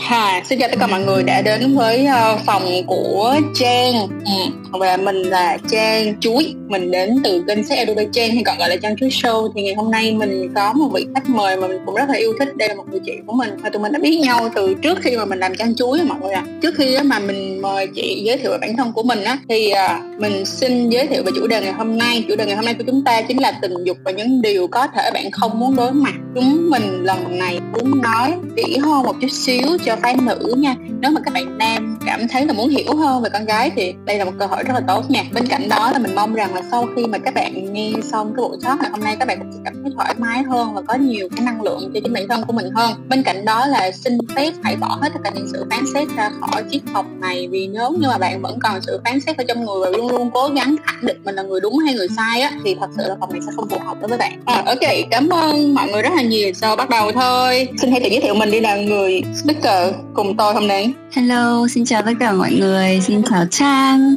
Hà, xin chào tất cả mọi người đã đến với ờ, phòng của Trang ừ. Và mình là Trang Chuối. Mình đến từ kênh sách Adobe Trang hay còn gọi là Trang Chuối Show. Thì ngày hôm nay mình có một vị khách mời mà mình cũng rất là yêu thích. Đây là một người chị của mình. Và tụi mình đã biết nhau từ trước khi mà mình làm Trang Chuối mọi người ạ. À. Trước khi mà mình mời chị giới thiệu về bản thân của mình á, Thì à, mình xin giới thiệu về chủ đề ngày hôm nay. Chủ đề ngày hôm nay của chúng ta chính là tình dục và những điều có thể bạn không muốn đối mặt. Chúng mình lần này muốn nói kỹ hơn một chút xíu cho phái nữ nha nếu mà các bạn nam cảm thấy là muốn hiểu hơn về con gái thì đây là một cơ hội rất là tốt nha. Bên cạnh đó là mình mong rằng là sau khi mà các bạn nghe xong cái buổi talk ngày hôm nay các bạn cũng sẽ cảm thấy thoải mái hơn và có nhiều cái năng lượng cho chính bản thân của mình hơn. Bên cạnh đó là xin phép hãy bỏ hết tất cả những sự phán xét ra khỏi chiếc hộp này vì nếu như mà bạn vẫn còn sự phán xét ở trong người và luôn luôn cố gắng khẳng định mình là người đúng hay người sai á thì thật sự là phòng này sẽ không phù hợp đối với bạn. À, ok cảm ơn mọi người rất là nhiều. Sau bắt đầu thôi. Xin hãy tự giới thiệu mình đi là người speaker cùng tôi hôm nay. Hello, xin chào tất cả mọi người, xin chào Trang.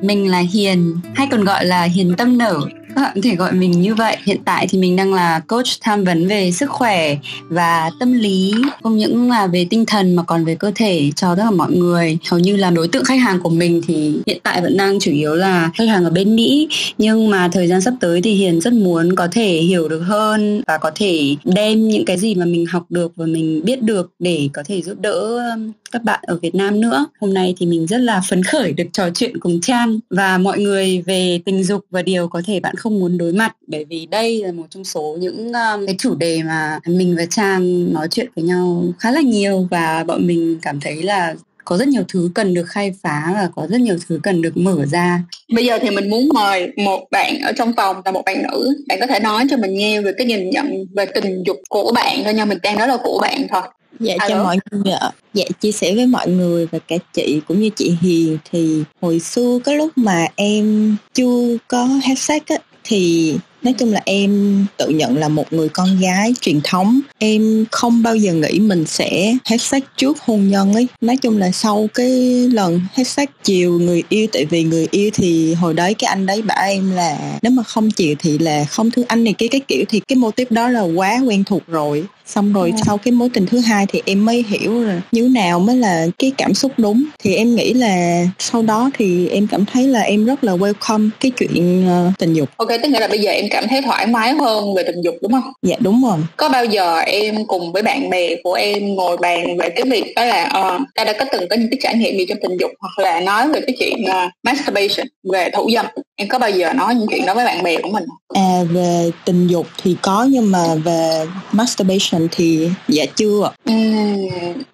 Mình là Hiền, hay còn gọi là Hiền Tâm Nở các bạn có thể gọi mình như vậy. Hiện tại thì mình đang là coach tham vấn về sức khỏe và tâm lý, không những là về tinh thần mà còn về cơ thể cho tất cả mọi người. Hầu như là đối tượng khách hàng của mình thì hiện tại vẫn đang chủ yếu là khách hàng ở bên mỹ. Nhưng mà thời gian sắp tới thì hiền rất muốn có thể hiểu được hơn và có thể đem những cái gì mà mình học được và mình biết được để có thể giúp đỡ um, các bạn ở Việt Nam nữa. Hôm nay thì mình rất là phấn khởi được trò chuyện cùng Trang. Và mọi người về tình dục và điều có thể bạn không muốn đối mặt bởi vì đây là một trong số những um, cái chủ đề mà mình và Trang nói chuyện với nhau khá là nhiều và bọn mình cảm thấy là có rất nhiều thứ cần được khai phá và có rất nhiều thứ cần được mở ra. Bây giờ thì mình muốn mời một bạn ở trong phòng là một bạn nữ. Bạn có thể nói cho mình nghe về cái nhìn nhận về tình dục của bạn thôi nha. Mình đang nói là của bạn thôi dạ Alo. cho mọi người dạ chia sẻ với mọi người và cả chị cũng như chị Hiền thì hồi xưa cái lúc mà em chưa có hát sách á thì nói chung là em tự nhận là một người con gái truyền thống. Em không bao giờ nghĩ mình sẽ hết sách trước hôn nhân ấy. Nói chung là sau cái lần hết sách chiều người yêu, tại vì người yêu thì hồi đấy cái anh đấy bảo em là nếu mà không chịu thì là không thương anh này cái cái kiểu, thì cái mô tiếp đó là quá quen thuộc rồi xong rồi ừ. sau cái mối tình thứ hai thì em mới hiểu là như nào mới là cái cảm xúc đúng. Thì em nghĩ là sau đó thì em cảm thấy là em rất là welcome cái chuyện uh, tình dục. Ok tức nghĩa là bây giờ em cảm thấy thoải mái hơn về tình dục đúng không? Dạ đúng rồi. Có bao giờ em cùng với bạn bè của em ngồi bàn về cái việc đó là uh, ta đã có từng có những cái trải nghiệm gì trong tình dục hoặc là nói về cái chuyện uh, masturbation về thủ dâm? Em có bao giờ nói những chuyện đó với bạn bè của mình à về tình dục thì có nhưng mà về masturbation thì dạ chưa ừ,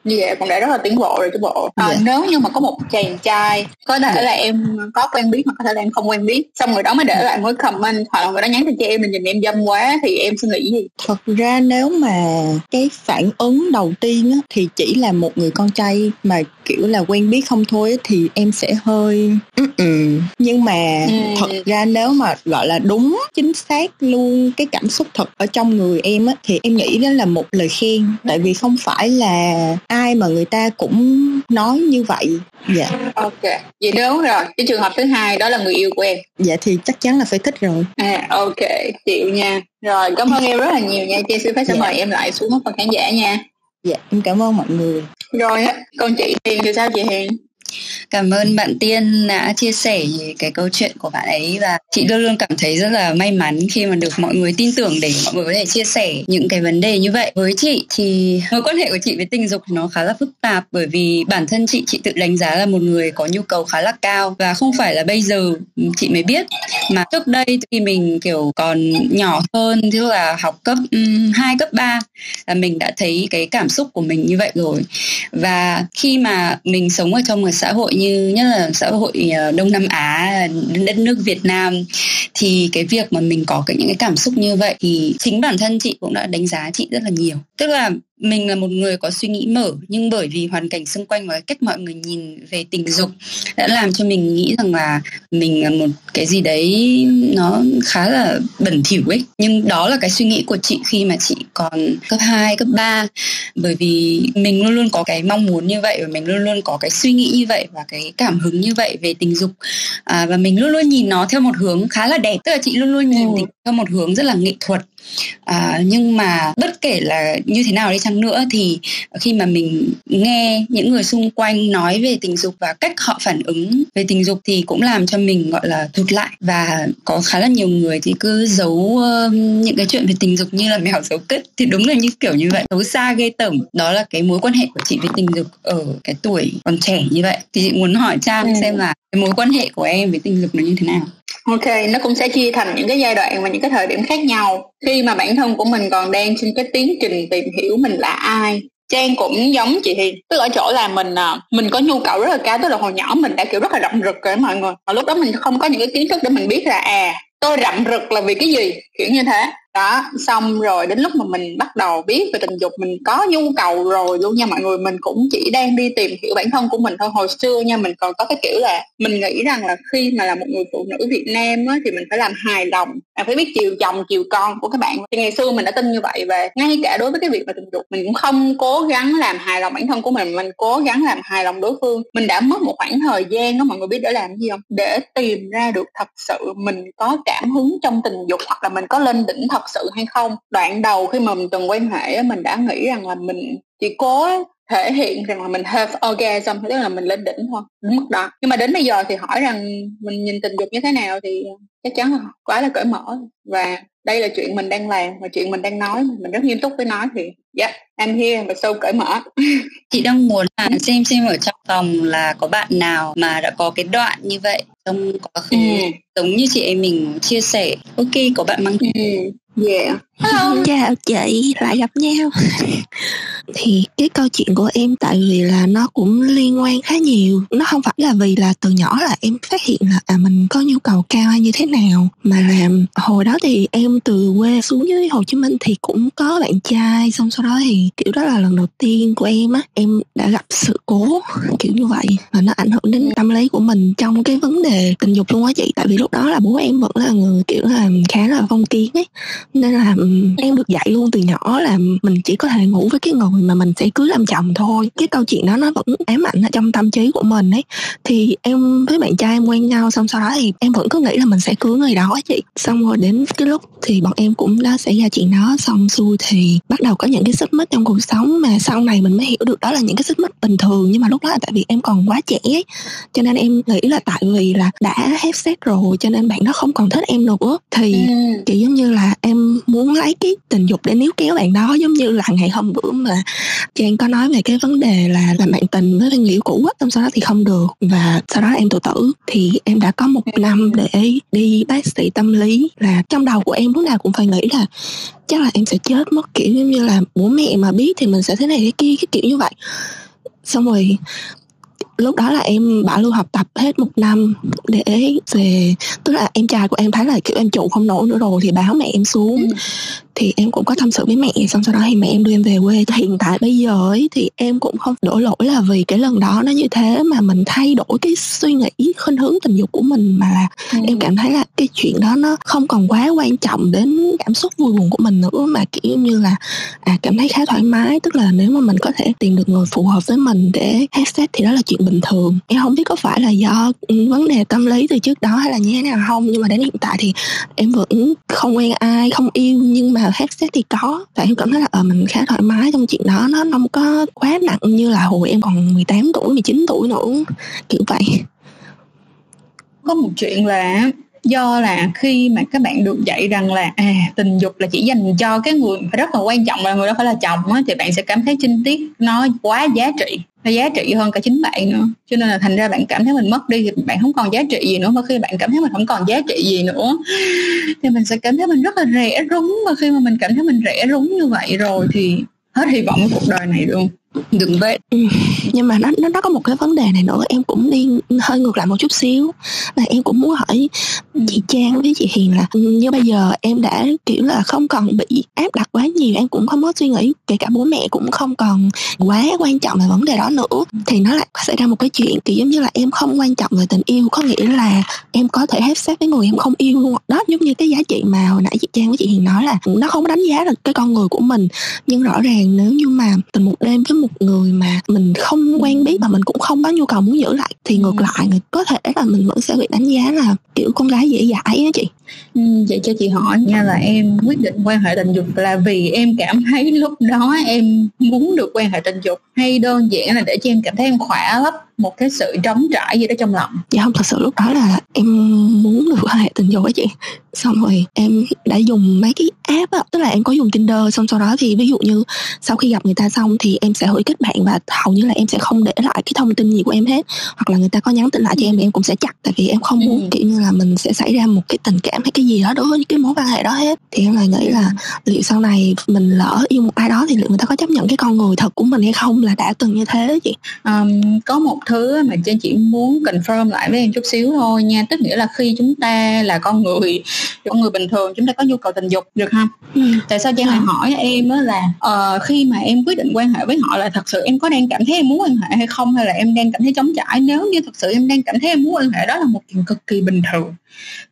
như vậy cũng đã rất là tiến bộ rồi chứ bộ à, dạ. nếu như mà có một chàng trai có thể dạ. là em có quen biết hoặc có thể là em không quen biết xong người đó mới để lại một comment hoặc là người đó nhắn tin cho em mình nhìn em dâm quá thì em suy nghĩ gì thật ra nếu mà cái phản ứng đầu tiên á, thì chỉ là một người con trai mà kiểu là quen biết không thôi thì em sẽ hơi nhưng mà ừ. thật ra nếu mà gọi là đúng chính xác luôn cái cảm xúc thật ở trong người em á thì em nghĩ đó là một lời khen tại vì không phải là ai mà người ta cũng nói như vậy. Dạ. Ok. Vậy đúng rồi. Cái trường hợp thứ hai đó là người yêu của em. Dạ thì chắc chắn là phải thích rồi. À ok. Chịu nha. Rồi cảm ơn em rất là nhiều nha. Chị xin phép sẽ dạ. mời em lại xuống phần khán giả nha. Dạ em cảm ơn mọi người. Rồi á con chị hiền thì sao chị hiền cảm ơn bạn tiên đã chia sẻ cái câu chuyện của bạn ấy và chị luôn luôn cảm thấy rất là may mắn khi mà được mọi người tin tưởng để mọi người có thể chia sẻ những cái vấn đề như vậy. Với chị thì mối quan hệ của chị với tình dục nó khá là phức tạp bởi vì bản thân chị chị tự đánh giá là một người có nhu cầu khá là cao và không phải là bây giờ chị mới biết. Mà trước đây khi mình kiểu còn nhỏ hơn tức là học cấp um, 2, cấp 3 là mình đã thấy cái cảm xúc của mình như vậy rồi. Và khi mà mình sống ở trong một xã hội như, nhất là xã hội ờ, Đông Nam Á, đất nước Việt Nam, thì cái việc mà mình có cái những cái cảm xúc như vậy thì chính bản thân chị cũng đã đánh giá chị rất là nhiều. Tức là mình là một người có suy nghĩ mở nhưng bởi vì hoàn cảnh xung quanh và cách mọi người nhìn về tình dục đã làm cho mình nghĩ rằng là mình là một cái gì đấy nó khá là bẩn thỉu ấy. Nhưng đó là cái suy nghĩ của chị khi mà chị còn cấp 2, cấp 3 bởi vì mình luôn luôn có cái mong muốn như vậy và mình luôn luôn có cái suy nghĩ như vậy và cái cảm hứng như vậy về tình dục. À, và mình luôn luôn nhìn nó theo một hướng khá là đẹp. Tức là chị luôn luôn nhìn ừ. tình theo một hướng rất là nghệ thuật à, nhưng mà bất kể là như thế nào đi chăng nữa thì khi mà mình nghe những người xung quanh nói về tình dục và cách họ phản ứng về tình dục thì cũng làm cho mình gọi là thụt lại. Và có khá là nhiều người thì cứ giấu uh, những cái chuyện về tình dục như là mèo giấu cứt. Thì đúng là như kiểu như vậy. Xấu xa ghê tởm. Đó là cái mối quan hệ của chị với tình dục ở cái tuổi còn trẻ như vậy. Thì chị muốn hỏi trang ừ. xem là cái mối quan hệ của em với tình dục nó như thế nào Ok, nó cũng sẽ chia thành những cái giai đoạn và những cái thời điểm khác nhau. Khi mà bản thân của mình còn đang trên cái tiến trình tìm hiểu mình là ai. Trang cũng giống chị Hiền, tức ở chỗ là mình à, mình có nhu cầu rất là cao, tức là hồi nhỏ mình đã kiểu rất là rộng rực rồi mọi người. Mà lúc đó mình không có những cái kiến thức để mình biết là à tôi rậm rực là vì cái gì kiểu như thế đó xong rồi đến lúc mà mình bắt đầu biết về tình dục mình có nhu cầu rồi luôn nha mọi người. Mình cũng chỉ đang đi tìm hiểu bản thân của mình thôi. Hồi xưa nha mình còn có cái kiểu là mình nghĩ rằng là khi mà là một người phụ nữ Việt Nam á, thì mình phải làm hài lòng à, phải biết chiều chồng chiều con của các bạn. Thì ngày xưa mình đã tin như vậy và ngay cả đối với cái việc mà tình dục mình cũng không cố gắng làm hài lòng bản thân của mình mình cố gắng làm hài lòng đối phương. Mình đã mất một khoảng thời gian đó mọi người biết để làm gì không? Để tìm ra được thật sự mình có cảm hứng trong tình dục hoặc là mình có lên đỉnh thật thật sự hay không? Đoạn đầu khi mà mình từng quan hệ mình đã nghĩ rằng là mình chỉ cố thể hiện rằng là mình have orgasm tức là mình lên đỉnh thôi đến mức đó. Nhưng mà đến bây giờ thì hỏi rằng mình nhìn tình dục như thế nào thì chắc chắn là quá là cởi mở. Và đây là chuyện mình đang làm và chuyện mình đang nói mình rất nghiêm túc với nói thì yeah, I'm here và sâu cởi mở. Chị đang muốn là xem xem ở trong phòng là có bạn nào mà đã có cái đoạn như vậy trong quá khứ. Ừ. giống như chị em mình chia sẻ. Ok có bạn mang ừ. Yeah. Hello. Chào chị, lại gặp nhau. thì cái câu chuyện của em tại vì là nó cũng liên quan khá nhiều. Nó không phải là vì là từ nhỏ là em phát hiện là à mình có nhu cầu cao hay như thế nào mà là hồi đó thì em từ quê xuống dưới Hồ Chí Minh thì cũng có bạn trai xong sau đó thì kiểu đó là lần đầu tiên của em á em đã gặp sự cố kiểu như vậy và nó ảnh hưởng đến tâm lý của mình trong cái vấn đề tình dục luôn á chị tại vì lúc đó là bố em vẫn là người kiểu là khá là phong kiến ấy nên là ừ, em được dạy luôn từ nhỏ là mình chỉ có thể ngủ với cái người mà mình sẽ cưới làm chồng thôi. Cái câu chuyện đó nó vẫn ám ảnh ở trong tâm trí của mình ấy. Thì em với bạn trai em quen nhau xong sau đó thì em vẫn cứ nghĩ là mình sẽ cưới người đó chị. Xong rồi đến cái lúc thì bọn em cũng đã xảy ra chuyện đó. Xong xuôi thì bắt đầu có những cái xích mích trong cuộc sống mà sau này mình mới hiểu được đó là những cái xích mích bình thường. Nhưng mà lúc đó là tại vì em còn quá trẻ ấy. cho nên em nghĩ là tại vì là đã hết sex rồi cho nên bạn đó không còn thích em nữa. Thì ừ. kiểu giống như là em muốn lấy cái tình dục để níu kéo bạn đó, giống như là ngày hôm bữa mà Trang có nói về cái vấn đề là làm bạn tình với người liệu cũ á sau đó thì không được và sau đó em tự tử. Thì em đã có một năm để đi bác sĩ tâm lý là trong đầu của em lúc nào cũng phải nghĩ là chắc là em sẽ chết mất, kiểu như là bố mẹ mà biết thì mình sẽ thế này thế kia, cái kiểu như vậy. Xong rồi lúc đó là em bảo lưu học tập hết một năm để về, tức là em trai của em thấy là kiểu em trụ không nổi nữa rồi thì báo mẹ em xuống. Ừ thì em cũng có tâm sự với mẹ xong sau đó thì mẹ em đưa em về quê. Hiện tại bây giờ ấy, thì em cũng không đổ lỗi là vì cái lần đó nó như thế mà mình thay đổi cái suy nghĩ khuynh hướng tình dục của mình mà là ừ. em cảm thấy là cái chuyện đó nó không còn quá quan trọng đến cảm xúc vui buồn của mình nữa mà kiểu như là à cảm thấy khá thoải mái. Tức là nếu mà mình có thể tìm được người phù hợp với mình để headset thì đó là chuyện bình thường. Em không biết có phải là do vấn đề tâm lý từ trước đó hay là như thế nào không nhưng mà đến hiện tại thì em vẫn không quen ai không yêu nhưng mà là headset thì có. Tại em cảm thấy là ờ mình khá thoải mái trong chuyện đó, nó không có quá nặng như là hồi em còn 18 tuổi 19 tuổi nữa. Kiểu vậy. Có một chuyện là do là khi mà các bạn được dạy rằng là à tình dục là chỉ dành cho cái người rất là quan trọng, là người đó phải là chồng á, thì bạn sẽ cảm thấy chi tiết nó quá giá trị nó giá trị hơn cả chính bạn nữa. Cho nên là thành ra bạn cảm thấy mình mất đi thì bạn không còn giá trị gì nữa. Mà khi bạn cảm thấy mình không còn giá trị gì nữa, thì mình sẽ cảm thấy mình rất là rẻ rúng. Và khi mà mình cảm thấy mình rẻ rúng như vậy rồi thì hết hy vọng cuộc đời này luôn đừng vậy. Ừ, nhưng mà nó nó nó có một cái vấn đề này nữa, em cũng đi hơi ngược lại một chút xíu. Là em cũng muốn hỏi chị Trang với chị Hiền là ừ, như bây giờ em đã, kiểu là, không còn bị áp đặt quá nhiều, em cũng không có suy nghĩ, kể cả bố mẹ cũng không còn quá quan trọng về vấn đề đó nữa, thì nó lại xảy ra một cái chuyện, kiểu giống như là em không quan trọng về tình yêu. Có nghĩa là em có thể hết sát với người em không yêu luôn đó, giống như cái giá trị mà hồi nãy chị Trang với chị Hiền nói là ừ, nó không đánh giá được cái con người của mình. Nhưng rõ ràng nếu như mà tình một đêm với một người mà mình không quen biết và mình cũng không có nhu cầu muốn giữ lại thì ngược ừ. lại có thể là mình vẫn sẽ bị đánh giá là kiểu con gái dễ dãi á chị Ừ, vậy cho chị hỏi nha là em quyết định quan hệ tình dục là vì em cảm thấy lúc đó em muốn được quan hệ tình dục hay đơn giản là để cho em cảm thấy em khỏe lấp một cái sự trống trải gì đó trong lòng. Dạ không thật sự lúc đó là em muốn được quan hệ tình dục với chị. Xong rồi em đã dùng mấy cái app á tức là em có dùng tinder xong sau đó thì ví dụ như sau khi gặp người ta xong thì em sẽ hủy kết bạn và hầu như là em sẽ không để lại cái thông tin gì của em hết. Hoặc là người ta có nhắn tin lại cho em thì em cũng sẽ chặt tại vì em không muốn ừ. kiểu như là mình sẽ xảy ra một cái tình cảm hay cái gì đó đối với cái mối quan hệ đó hết. Thì em lại nghĩ là liệu sau này mình lỡ yêu một ai đó thì liệu người ta có chấp nhận cái con người thật của mình hay không là đã từng như thế chị? Um, có một thứ mà trên chị muốn confirm lại với em chút xíu thôi nha tức nghĩa là khi chúng ta là con người con người bình thường chúng ta có nhu cầu tình dục được không ừ. tại sao trang lại ừ. hỏi em đó là uh, khi mà em quyết định quan hệ với họ là thật sự em có đang cảm thấy em muốn quan hệ hay không hay là em đang cảm thấy chống trải nếu như thật sự em đang cảm thấy em muốn quan hệ đó là một chuyện cực kỳ bình thường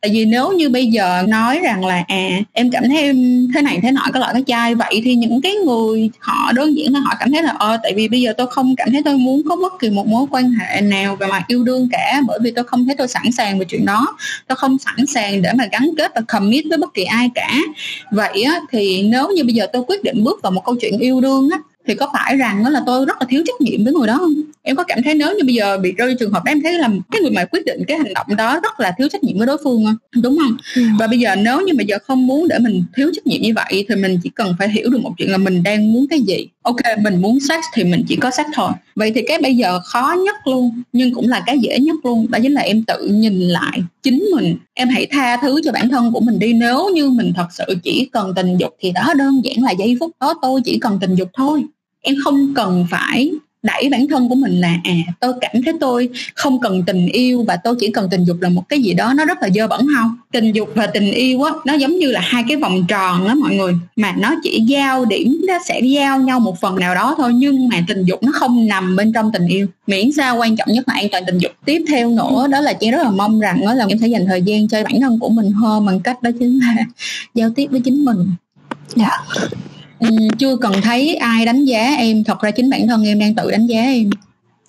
tại vì nếu như bây giờ nói rằng là à em cảm thấy em thế này thế nọ, cái loại cái chai vậy, thì những cái người họ đơn giản là họ cảm thấy là ờ tại vì bây giờ tôi không cảm thấy tôi muốn có bất kỳ một mối quan hệ nào về mặt yêu đương cả, bởi vì tôi không thấy tôi sẵn sàng về chuyện đó. Tôi không sẵn sàng để mà gắn kết và commit với bất kỳ ai cả. Vậy á, thì nếu như bây giờ tôi quyết định bước vào một câu chuyện yêu đương á, thì có phải rằng đó là tôi rất là thiếu trách nhiệm với người đó không? Em có cảm thấy nếu như bây giờ bị rơi trường hợp đó em thấy là cái người mà quyết định cái hành động đó rất là thiếu trách nhiệm với đối phương không? Đúng không? Ừ. và bây giờ nếu như bây giờ không muốn để mình thiếu trách nhiệm như vậy thì mình chỉ cần phải hiểu được một chuyện là mình đang muốn cái gì. Ok mình muốn sex thì mình chỉ có sex thôi. Vậy thì cái bây giờ khó nhất luôn nhưng cũng là cái dễ nhất luôn đó chính là em tự nhìn lại chính mình. Em hãy tha thứ cho bản thân của mình đi nếu như mình thật sự chỉ cần tình dục thì đó đơn giản là giây phút đó tôi chỉ cần tình dục thôi. Em không cần phải đẩy bản thân của mình là à tôi cảm thấy tôi không cần tình yêu và tôi chỉ cần tình dục là một cái gì đó nó rất là dơ bẩn không? Tình dục và tình yêu á, nó giống như là hai cái vòng tròn đó mọi người, mà nó chỉ giao điểm, nó sẽ giao nhau một phần nào đó thôi, nhưng mà tình dục nó không nằm bên trong tình yêu. Miễn sao quan trọng nhất là an toàn tình dục. Tiếp theo nữa, đó là chị rất là mong rằng đó là em sẽ dành thời gian cho bản thân của mình hơn bằng cách đó chính là giao tiếp với chính mình. Dạ. yeah Ừ, chưa cần thấy ai đánh giá em. Thật ra chính bản thân em đang tự đánh giá em.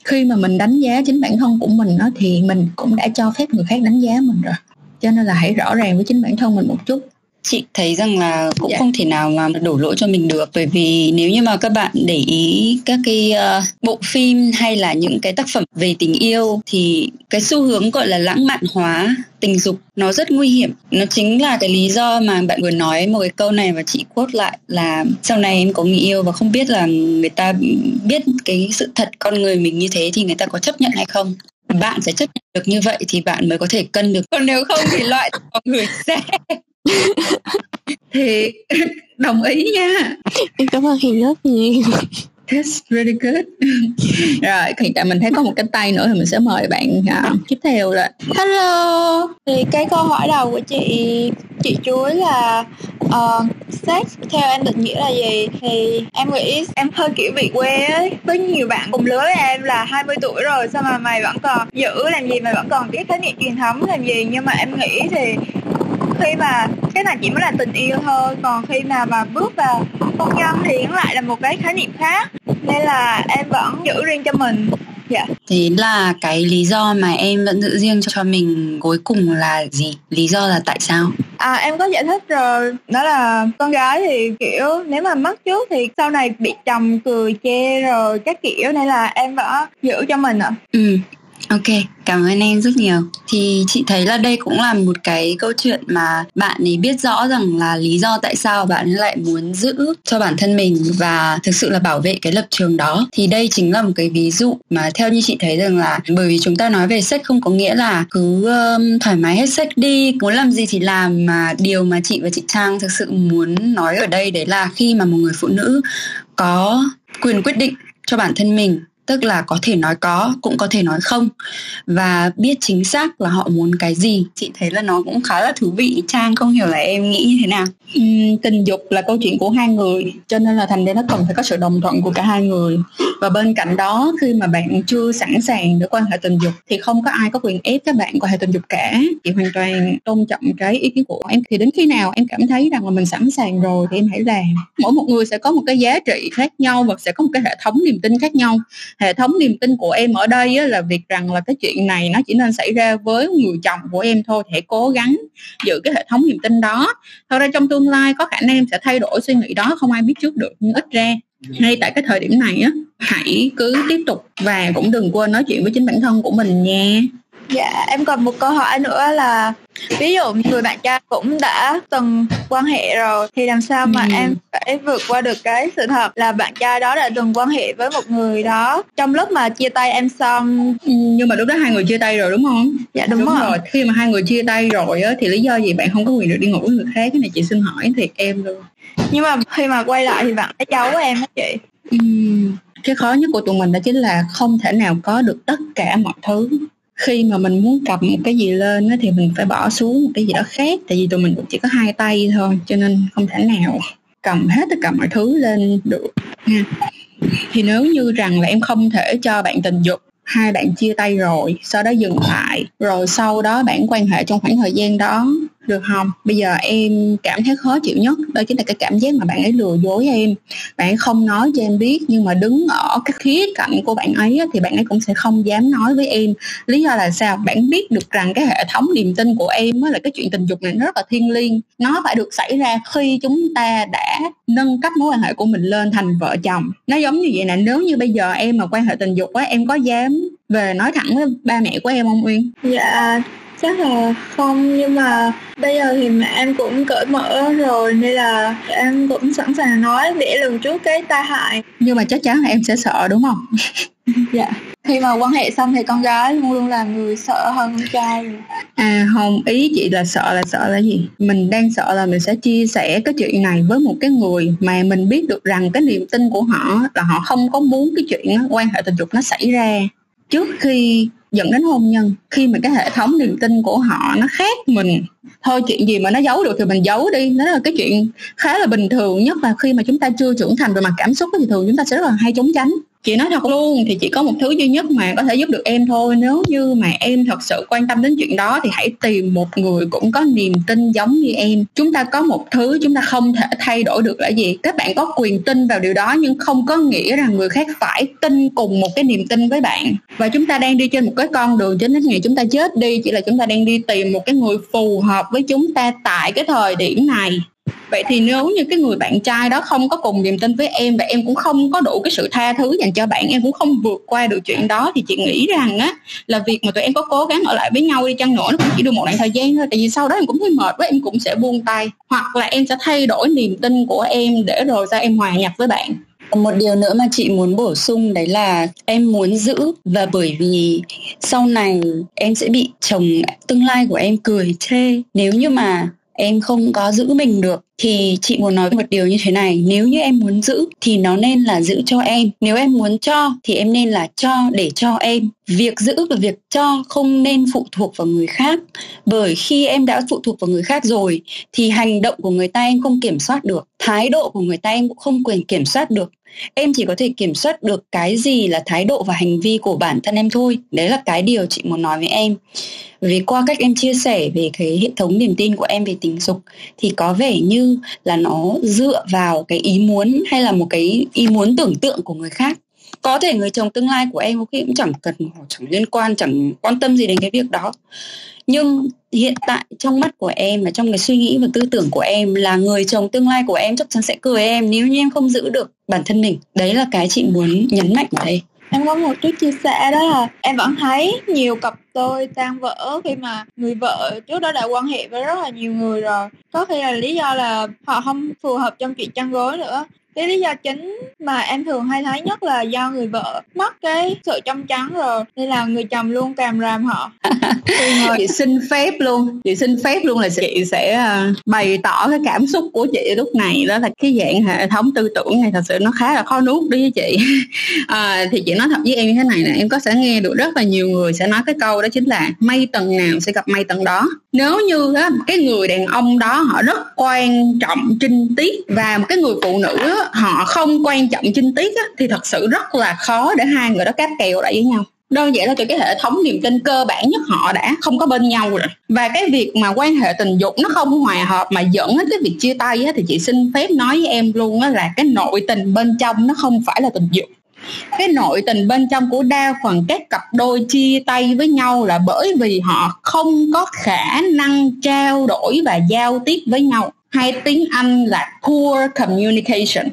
Khi mà mình đánh giá chính bản thân của mình đó, thì mình cũng đã cho phép người khác đánh giá mình rồi. Cho nên là hãy rõ ràng với chính bản thân mình một chút chị thấy rằng là cũng dạ. không thể nào mà đổ lỗi cho mình được. Bởi vì nếu như mà các bạn để ý các cái uh, bộ phim hay là những cái tác phẩm về tình yêu thì cái xu hướng gọi là lãng mạn hóa tình dục nó rất nguy hiểm. Nó chính là cái lý do mà bạn vừa nói một cái câu này và chị quote lại là sau này em có người yêu và không biết là người ta biết cái sự thật con người mình như thế thì người ta có chấp nhận hay không. Bạn phải chấp nhận được như vậy thì bạn mới có thể cân được. Còn nếu không thì loại con người sẽ thì đồng ý nha em cảm ơn hiền rất nhiều That's really good. rồi hiện tại mình thấy có một cái tay nữa thì mình sẽ mời bạn uh, tiếp theo rồi. Hello. Thì cái câu hỏi đầu của chị chị chuối là uh, sex theo em định nghĩa là gì thì em nghĩ em hơi kiểu bị quê ấy với nhiều bạn cùng lứa với em là 20 tuổi rồi sao mà mày vẫn còn giữ làm gì mày vẫn còn biết khái niệm truyền thống làm gì nhưng mà em nghĩ thì khi mà cái này chỉ mới là tình yêu thôi còn khi nào mà bước vào hôn nhân thì nó lại là một cái khái niệm khác nên là em vẫn giữ riêng cho mình Dạ. Thế là cái lý do mà em vẫn giữ riêng cho mình cuối cùng là gì? Lý do là tại sao? À em có giải thích rồi, đó là con gái thì kiểu nếu mà mất trước thì sau này bị chồng cười chê rồi các kiểu nên là em vẫn giữ cho mình ạ. À. Ừ, Ok, cảm ơn em rất nhiều. Thì chị thấy là đây cũng là một cái câu chuyện mà bạn ấy biết rõ rằng là lý do tại sao bạn ấy lại muốn giữ cho bản thân mình và thực sự là bảo vệ cái lập trường đó. Thì đây chính là một cái ví dụ mà theo như chị thấy rằng là bởi vì chúng ta nói về sách không có nghĩa là cứ um, thoải mái hết sách đi, muốn làm gì thì làm mà điều mà chị và chị Trang thực sự muốn nói ở đây đấy là khi mà một người phụ nữ có quyền quyết định cho bản thân mình tức là có thể nói có cũng có thể nói không. Và biết chính xác là họ muốn cái gì. Chị thấy là nó cũng khá là thú vị. Trang không hiểu là em nghĩ như thế nào? Uhm, tình dục là câu chuyện của hai người cho nên là thành ra nó cần phải có sự đồng thuận của cả hai người. Và bên cạnh đó khi mà bạn chưa sẵn sàng để quan hệ tình dục thì không có ai có quyền ép các bạn quan hệ tình dục cả. Chị hoàn toàn tôn trọng cái ý kiến của em. Thì đến khi nào em cảm thấy rằng là mình sẵn sàng rồi thì em hãy làm. Mỗi một người sẽ có một cái giá trị khác nhau và sẽ có một cái hệ thống niềm tin khác nhau hệ thống niềm tin của em ở đây á, là việc rằng là cái chuyện này nó chỉ nên xảy ra với người chồng của em thôi thì hãy cố gắng giữ cái hệ thống niềm tin đó. Thật ra trong tương lai có khả năng em sẽ thay đổi suy nghĩ đó không ai biết trước được nhưng ít ra ngay tại cái thời điểm này á hãy cứ tiếp tục và cũng đừng quên nói chuyện với chính bản thân của mình nha. Dạ, em còn một câu hỏi nữa là ví dụ người bạn trai cũng đã từng quan hệ rồi thì làm sao mà ừ. em phải vượt qua được cái sự thật là bạn trai đó đã từng quan hệ với một người đó trong lúc mà chia tay em xong ừ, nhưng mà lúc đó hai người chia tay rồi đúng không? Dạ đúng, đúng rồi. rồi. Khi mà hai người chia tay rồi á thì lý do gì bạn không có quyền được đi ngủ với người khác cái này chị xin hỏi thiệt em luôn. Nhưng mà khi mà quay lại thì bạn đã giấu em á chị. Ừ cái khó nhất của tụi mình đó chính là không thể nào có được tất cả mọi thứ khi mà mình muốn cầm một cái gì lên thì mình phải bỏ xuống một cái gì đó khác, tại vì tụi mình cũng chỉ có hai tay thôi, cho nên không thể nào cầm hết tất cả mọi thứ lên được ha thì nếu như rằng là em không thể cho bạn tình dục, hai bạn chia tay rồi, sau đó dừng lại, rồi sau đó bạn quan hệ trong khoảng thời gian đó được không? Bây giờ em cảm thấy khó chịu nhất, đó chính là cái cảm giác mà bạn ấy lừa dối em. Bạn ấy không nói cho em biết, nhưng mà đứng ở cái khía cạnh của bạn ấy thì bạn ấy cũng sẽ không dám nói với em. Lý do là sao? Bạn biết được rằng cái hệ thống niềm tin của em là cái chuyện tình dục này nó rất là thiêng liêng. Nó phải được xảy ra khi chúng ta đã nâng cấp mối quan hệ của mình lên thành vợ chồng. Nó giống như vậy nè, nếu như bây giờ em mà quan hệ tình dục á, em có dám về nói thẳng với ba mẹ của em không uyên? Dạ chắc là không nhưng mà bây giờ thì mẹ em cũng cởi mở rồi nên là em cũng sẵn sàng nói để lường trước cái tai hại. Nhưng mà chắc chắn là em sẽ sợ đúng không? Dạ. Khi mà quan hệ xong thì con gái luôn luôn là người sợ hơn con trai. À không ý chị là sợ là sợ là gì? Mình đang sợ là mình sẽ chia sẻ cái chuyện này với một cái người mà mình biết được rằng cái niềm tin của họ là họ không có muốn cái chuyện quan hệ tình dục nó xảy ra. Trước khi dẫn đến hôn nhân. Khi mà cái hệ thống niềm tin của họ nó khác mình, thôi chuyện gì mà nó giấu được thì mình giấu đi. Nó là cái chuyện khá là bình thường, nhất là khi mà chúng ta chưa trưởng thành về mặt cảm xúc thì thường chúng ta sẽ rất là hay trốn tránh chị nói thật luôn, thì chỉ có một thứ duy nhất mà có thể giúp được em thôi. Nếu như mà em thật sự quan tâm đến chuyện đó, thì hãy tìm một người cũng có niềm tin giống như em. Chúng ta có một thứ chúng ta không thể thay đổi được là gì? Các bạn có quyền tin vào điều đó, nhưng không có nghĩa rằng người khác phải tin cùng một cái niềm tin với bạn. Và chúng ta đang đi trên một cái con đường cho đến ngày chúng ta chết đi, chỉ là chúng ta đang đi tìm một cái người phù hợp với chúng ta tại cái thời điểm này vậy thì nếu như cái người bạn trai đó không có cùng niềm tin với em và em cũng không có đủ cái sự tha thứ dành cho bạn, em cũng không vượt qua được chuyện đó, thì chị nghĩ rằng á, là việc mà tụi em có cố gắng ở lại với nhau đi chăng nữa, nó cũng chỉ được một đoạn thời gian thôi. Tại vì sau đó em cũng thấy mệt quá, em cũng sẽ buông tay. Hoặc là em sẽ thay đổi niềm tin của em để rồi ra em hòa nhập với bạn. Một điều nữa mà chị muốn bổ sung đấy là em muốn giữ và bởi vì sau này em sẽ bị chồng, tương lai của em cười chê. Nếu như mà em không có giữ mình được, thì chị muốn nói một điều như thế này. Nếu như em muốn giữ, thì nó nên là giữ cho em. Nếu em muốn cho, thì em nên là cho để cho em. Việc giữ và việc cho không nên phụ thuộc vào người khác. Bởi khi em đã phụ thuộc vào người khác rồi, thì hành động của người ta em không kiểm soát được. Thái độ của người ta em cũng không quyền kiểm soát được em chỉ có thể kiểm soát được cái gì là thái độ và hành vi của bản thân em thôi. Đấy là cái điều chị muốn nói với em. Vì qua cách em chia sẻ về cái hệ thống niềm tin của em về tình dục, thì có vẻ như là nó dựa vào cái ý muốn hay là một cái ý muốn tưởng tượng của người khác. Có thể người chồng tương lai của em có khi cũng chẳng cần chẳng liên quan, chẳng quan tâm gì đến cái việc đó. Nhưng hiện tại trong mắt của em và trong cái suy nghĩ và tư tưởng của em là người chồng tương lai của em chắc chắn sẽ cười em nếu như em không giữ được bản thân mình. Đấy là cái chị muốn nhấn mạnh ở đây. Em có một chút chia sẻ đó là em vẫn thấy nhiều cặp tôi tan vỡ khi mà người vợ trước đó đã quan hệ với rất là nhiều người rồi. Có khi là lý do là họ không phù hợp trong chuyện chăn gối nữa. Cái lý do chính mà em thường hay thấy nhất là do người vợ mất cái sự trong trắng rồi nên là người chồng luôn càm ràm họ. Chị xin phép luôn. Chị xin phép luôn là chị sẽ à, bày tỏ cái cảm xúc của chị lúc này. Đó là cái dạng hệ thống tư tưởng này thật sự nó khá là khó nuốt đối với chị. À, thì chị nói thật với em như thế này nè em có sẽ nghe được rất là nhiều người sẽ nói cái câu đó chính là may tầng nào sẽ gặp may tầng đó. Nếu như á, cái người đàn ông đó họ rất quan trọng trinh tiết và một cái người phụ nữ á, họ không quan trọng trinh tiết á, thì thật sự rất là khó để hai người đó cáp kèo lại với nhau. Đơn giản là từ cái hệ thống niềm tin cơ bản nhất họ đã không có bên nhau rồi. Và cái việc mà quan hệ tình dục nó không hòa hợp mà dẫn đến cái việc chia tay á, thì chị xin phép nói với em luôn á là cái nội tình bên trong nó không phải là tình dục cái nội tình bên trong của đa phần các cặp đôi chia tay với nhau là bởi vì họ không có khả năng trao đổi và giao tiếp với nhau. Hay tiếng anh là poor communication.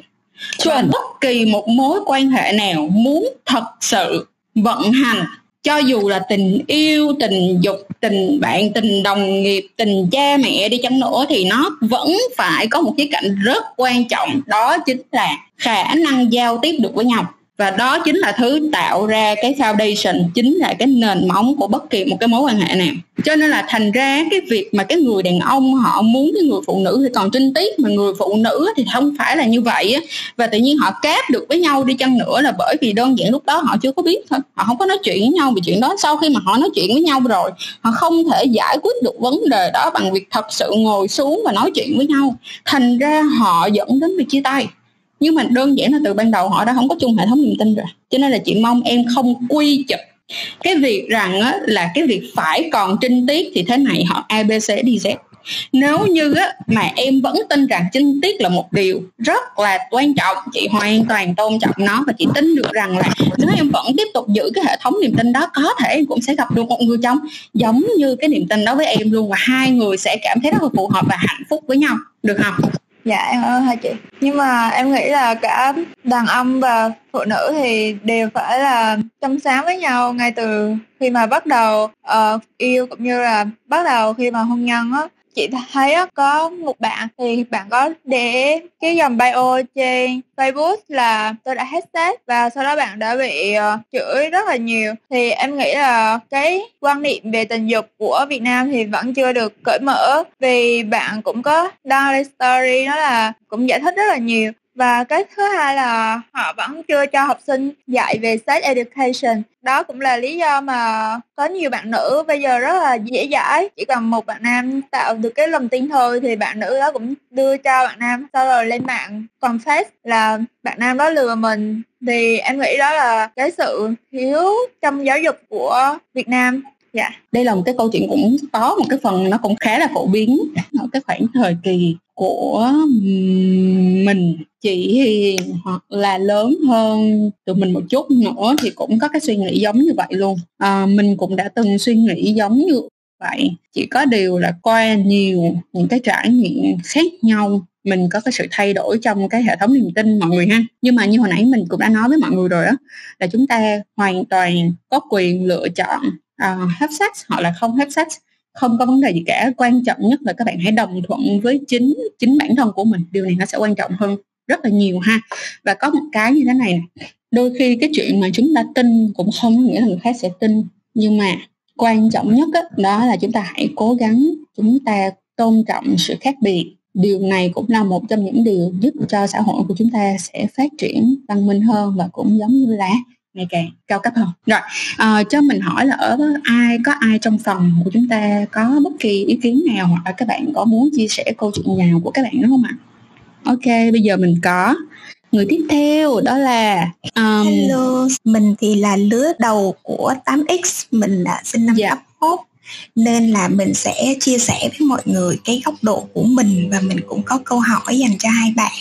Và bất kỳ một mối quan hệ nào muốn thật sự vận hành cho dù là tình yêu tình dục tình bạn tình đồng nghiệp tình cha mẹ đi chăng nữa thì nó vẫn phải có một khía cạnh rất quan trọng. Đó chính là khả năng giao tiếp được với nhau và đó chính là thứ tạo ra cái foundation, chính là cái nền móng của bất kỳ một cái mối quan hệ nào. Cho nên là thành ra cái việc mà cái người đàn ông họ muốn cái người phụ nữ thì còn trinh tiết, mà người phụ nữ thì không phải là như vậy và tự nhiên họ cáp được với nhau đi chăng nữa là bởi vì đơn giản lúc đó họ chưa có biết thôi. Họ không có nói chuyện với nhau về chuyện đó sau khi mà họ nói chuyện với nhau rồi, họ không thể giải quyết được vấn đề đó bằng việc thật sự ngồi xuống và nói chuyện với nhau. Thành ra họ dẫn đến việc chia tay nhưng mà đơn giản là từ ban đầu họ đã không có chung hệ thống niềm tin rồi. Cho nên là chị mong em không quy chụp. Cái việc rằng á, là cái việc phải còn trinh tiết thì thế này họ abc đi z. Nếu như á, mà em vẫn tin rằng trinh tiết là một điều rất là quan trọng chị hoàn toàn tôn trọng nó và chị tin được rằng là nếu em vẫn tiếp tục giữ cái hệ thống niềm tin đó có thể em cũng sẽ gặp được một người chồng giống như cái niềm tin đó với em luôn và hai người sẽ cảm thấy rất là phù hợp và hạnh phúc với nhau. Được không? Dạ em ơn hai chị. Nhưng mà em nghĩ là cả đàn ông và phụ nữ thì đều phải là trong sáng với nhau ngay từ khi mà bắt đầu uh, yêu cũng như là bắt đầu khi mà hôn nhân á chị thấy có một bạn thì bạn có để cái dòng bio trên Facebook là tôi đã hết sếp và sau đó bạn đã bị uh, chửi rất là nhiều. Thì em nghĩ là cái quan niệm về tình dục của Việt Nam thì vẫn chưa được cởi mở vì bạn cũng có đăng lên story nó là cũng giải thích rất là nhiều và cái thứ hai là họ vẫn chưa cho học sinh dạy về sex education. Đó cũng là lý do mà có nhiều bạn nữ bây giờ rất là dễ dãi. Chỉ cần một bạn nam tạo được cái lòng tin thôi thì bạn nữ đó cũng đưa cho bạn nam sau rồi lên mạng. Confess là bạn nam đó lừa mình. Thì em nghĩ đó là cái sự thiếu trong giáo dục của Việt Nam. Dạ. Đây là một cái câu chuyện cũng có một cái phần nó cũng khá là phổ biến ở cái khoảng thời kỳ của mình chị Hiền hoặc là lớn hơn tụi mình một chút nữa thì cũng có cái suy nghĩ giống như vậy luôn. À, mình cũng đã từng suy nghĩ giống như vậy. Chỉ có điều là qua nhiều những cái trải nghiệm khác nhau mình có cái sự thay đổi trong cái hệ thống niềm tin mọi người ha. Nhưng mà như hồi nãy mình cũng đã nói với mọi người rồi đó là chúng ta hoàn toàn có quyền lựa chọn Ờ, uh, have sex hoặc là không have sex không có vấn đề gì cả. Quan trọng nhất là các bạn hãy đồng thuận với chính chính bản thân của mình. Điều này nó sẽ quan trọng hơn rất là nhiều ha. Và có một cái như thế này nè. Đôi khi cái chuyện mà chúng ta tin cũng không có nghĩa là người khác sẽ tin. Nhưng mà quan trọng nhất đó, đó là chúng ta hãy cố gắng chúng ta tôn trọng sự khác biệt. Điều này cũng là một trong những điều giúp cho xã hội của chúng ta sẽ phát triển văn minh hơn và cũng giống như là ngày càng cao cấp hơn rồi à, cho mình hỏi là ở ai có ai trong phòng của chúng ta có bất kỳ ý kiến nào hoặc là các bạn có muốn chia sẻ câu chuyện nào của các bạn nữa không ạ ok bây giờ mình có người tiếp theo đó là um... hello mình thì là lứa đầu của 8x mình là sinh năm yeah. Dạ. nên là mình sẽ chia sẻ với mọi người cái góc độ của mình và mình cũng có câu hỏi dành cho hai bạn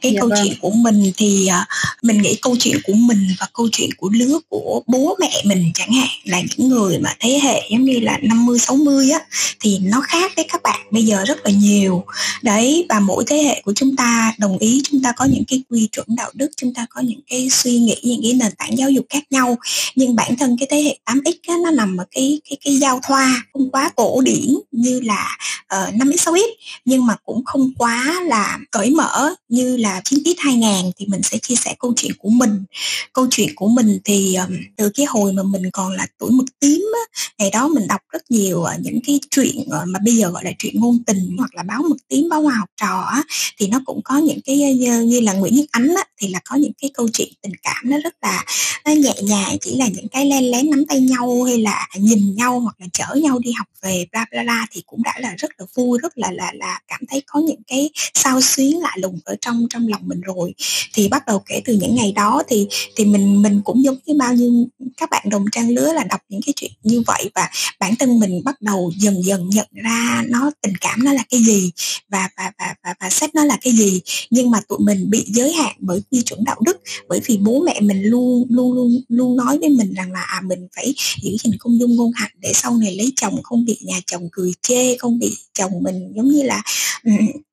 cái dạ câu vâng. chuyện của mình thì uh, mình nghĩ câu chuyện của mình và câu chuyện của lứa của bố mẹ mình chẳng hạn là những người mà thế hệ giống như là 50 60 á thì nó khác với các bạn bây giờ rất là nhiều đấy và mỗi thế hệ của chúng ta đồng ý chúng ta có những cái quy chuẩn đạo đức chúng ta có những cái suy nghĩ những cái nền tảng giáo dục khác nhau nhưng bản thân cái thế hệ 8x á, nó nằm ở cái cái cái giao thoa không quá cổ điển như là uh, 5x 6x nhưng mà cũng không quá là cởi mở như là 9x 2000 thì mình sẽ chia sẻ câu chuyện của mình. Câu chuyện của mình thì um, từ cái hồi mà mình còn là tuổi mực tím á, ngày đó mình đọc rất nhiều uh, những cái chuyện uh, mà bây giờ gọi là chuyện ngôn tình hoặc là báo mực tím báo hoa học trò á, thì nó cũng có những cái như, như là Nguyễn Nhất Ánh á, thì là có những cái câu chuyện tình cảm nó rất là nó nhẹ nhàng chỉ là những cái len lén nắm tay nhau hay là nhìn nhau hoặc là chở nhau đi học về bla bla bla thì cũng đã là rất là vui rất là là là cảm thấy có những cái sao xuyến lạ lùng ở trong trong lòng mình rồi. Thì bắt đầu kể từ những ngày đó thì thì mình mình cũng giống như bao nhiêu các bạn đồng trang lứa là đọc những cái chuyện như vậy và bản thân mình bắt đầu dần dần nhận ra nó tình cảm nó là cái gì và và và và, và xét nó là cái gì. Nhưng mà tụi mình bị giới hạn bởi quy chuẩn đạo đức bởi vì bố mẹ mình luôn luôn luôn luôn nói với mình rằng là à mình phải giữ gìn công dung ngôn hạnh để sau này lấy chồng không bị nhà chồng cười chê không bị chồng mình giống như là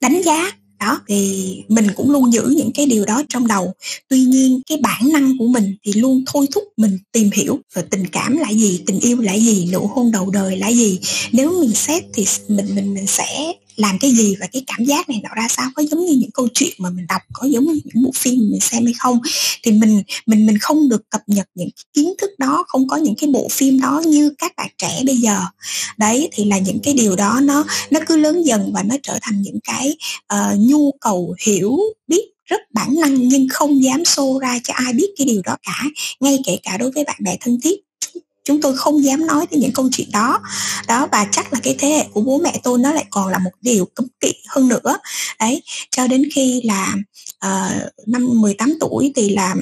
đánh giá đó, thì mình cũng luôn giữ những cái điều đó trong đầu. Tuy nhiên, cái bản năng của mình thì luôn thôi thúc mình tìm hiểu về tình cảm là gì, tình yêu là gì, nụ hôn đầu đời là gì. Nếu mình xét thì mình mình mình sẽ làm cái gì và cái cảm giác này nó ra sao? Có giống như những câu chuyện mà mình đọc có giống như những bộ phim mình xem hay không? Thì mình mình mình không được cập nhật những cái kiến thức đó không có những cái bộ phim đó như các bạn trẻ bây giờ. Đấy thì là những cái điều đó nó nó cứ lớn dần và nó trở thành những cái uh, nhu cầu hiểu biết rất bản năng nhưng không dám xô ra cho ai biết cái điều đó cả ngay kể cả đối với bạn bè thân thiết chúng tôi không dám nói đến những câu chuyện đó. Đó và chắc là cái thế hệ của bố mẹ tôi nó lại còn là một điều cấm kỵ hơn nữa. Đấy cho đến khi là uh, năm 18 tuổi thì là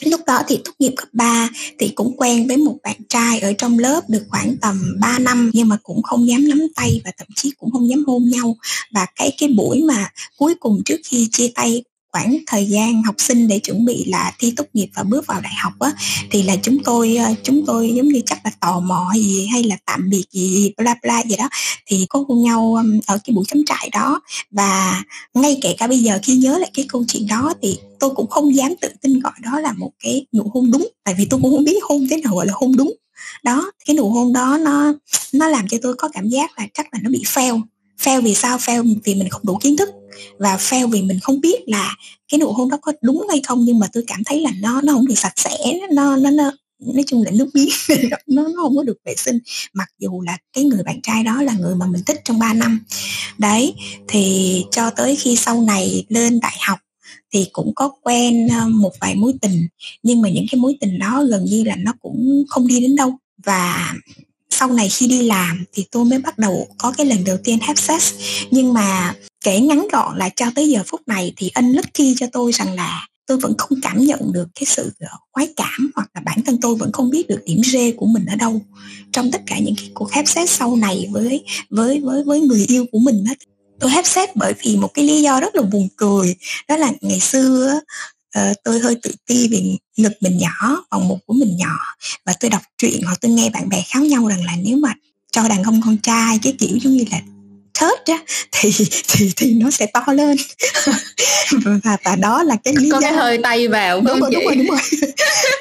lúc đó thì tốt nghiệp cấp 3 thì cũng quen với một bạn trai ở trong lớp được khoảng tầm 3 năm nhưng mà cũng không dám nắm tay và thậm chí cũng không dám hôn nhau. Và cái cái buổi mà cuối cùng trước khi chia tay khoảng thời gian học sinh để chuẩn bị là thi tốt nghiệp và bước vào đại học á, thì là chúng tôi ờ, chúng tôi giống như chắc là tò mò gì, hay là tạm biệt gì bla bla gì đó, thì có cùng nhau ở cái buổi chấm trại đó. Và ngay kể cả bây giờ khi nhớ lại cái câu chuyện đó thì tôi cũng không dám tự tin gọi đó là một cái nụ hôn đúng, tại vì tôi cũng không biết hôn thế nào gọi là hôn đúng. Đó, cái nụ hôn đó nó nó làm cho tôi có cảm giác là chắc là nó bị fail. Fail vì sao? Fail vì mình không đủ kiến thức và fail vì mình không biết là cái nụ hôn đó có đúng hay không, nhưng mà tôi cảm thấy là nó nó không được sạch sẽ, nó nó nó, nói chung là nước miếng nó nó không có được vệ sinh. Mặc dù là cái người bạn trai đó là người mà mình thích trong 3 năm. Đấy, thì cho tới khi sau này lên đại học thì cũng có quen ờ, một vài mối tình, nhưng mà những cái mối tình đó gần như là nó cũng không đi đến đâu. Và sau này khi đi làm thì tôi mới bắt đầu có cái lần đầu tiên have sex. Nhưng mà kể ngắn gọn là cho tới giờ phút này thì anh lucky cho tôi rằng là tôi vẫn không cảm nhận được cái sự ờ, khoái cảm hoặc là bản thân tôi vẫn không biết được điểm rê của mình ở đâu. Trong tất cả những cái cuộc have xét sau này với với với với người yêu của mình đó tôi hép xét bởi vì một cái lý do rất là buồn cười đó là ngày xưa uh, tôi hơi tự ti vì ngực mình nhỏ vòng một của mình nhỏ và tôi đọc truyện hoặc tôi nghe bạn bè kháo nhau rằng là nếu mà cho đàn ông con trai cái kiểu giống như là thớt á thì thì thì nó sẽ to lên. Và và đó là cái lý có do... cái hơi tay vào đúng rồi, đúng rồi đúng rồi.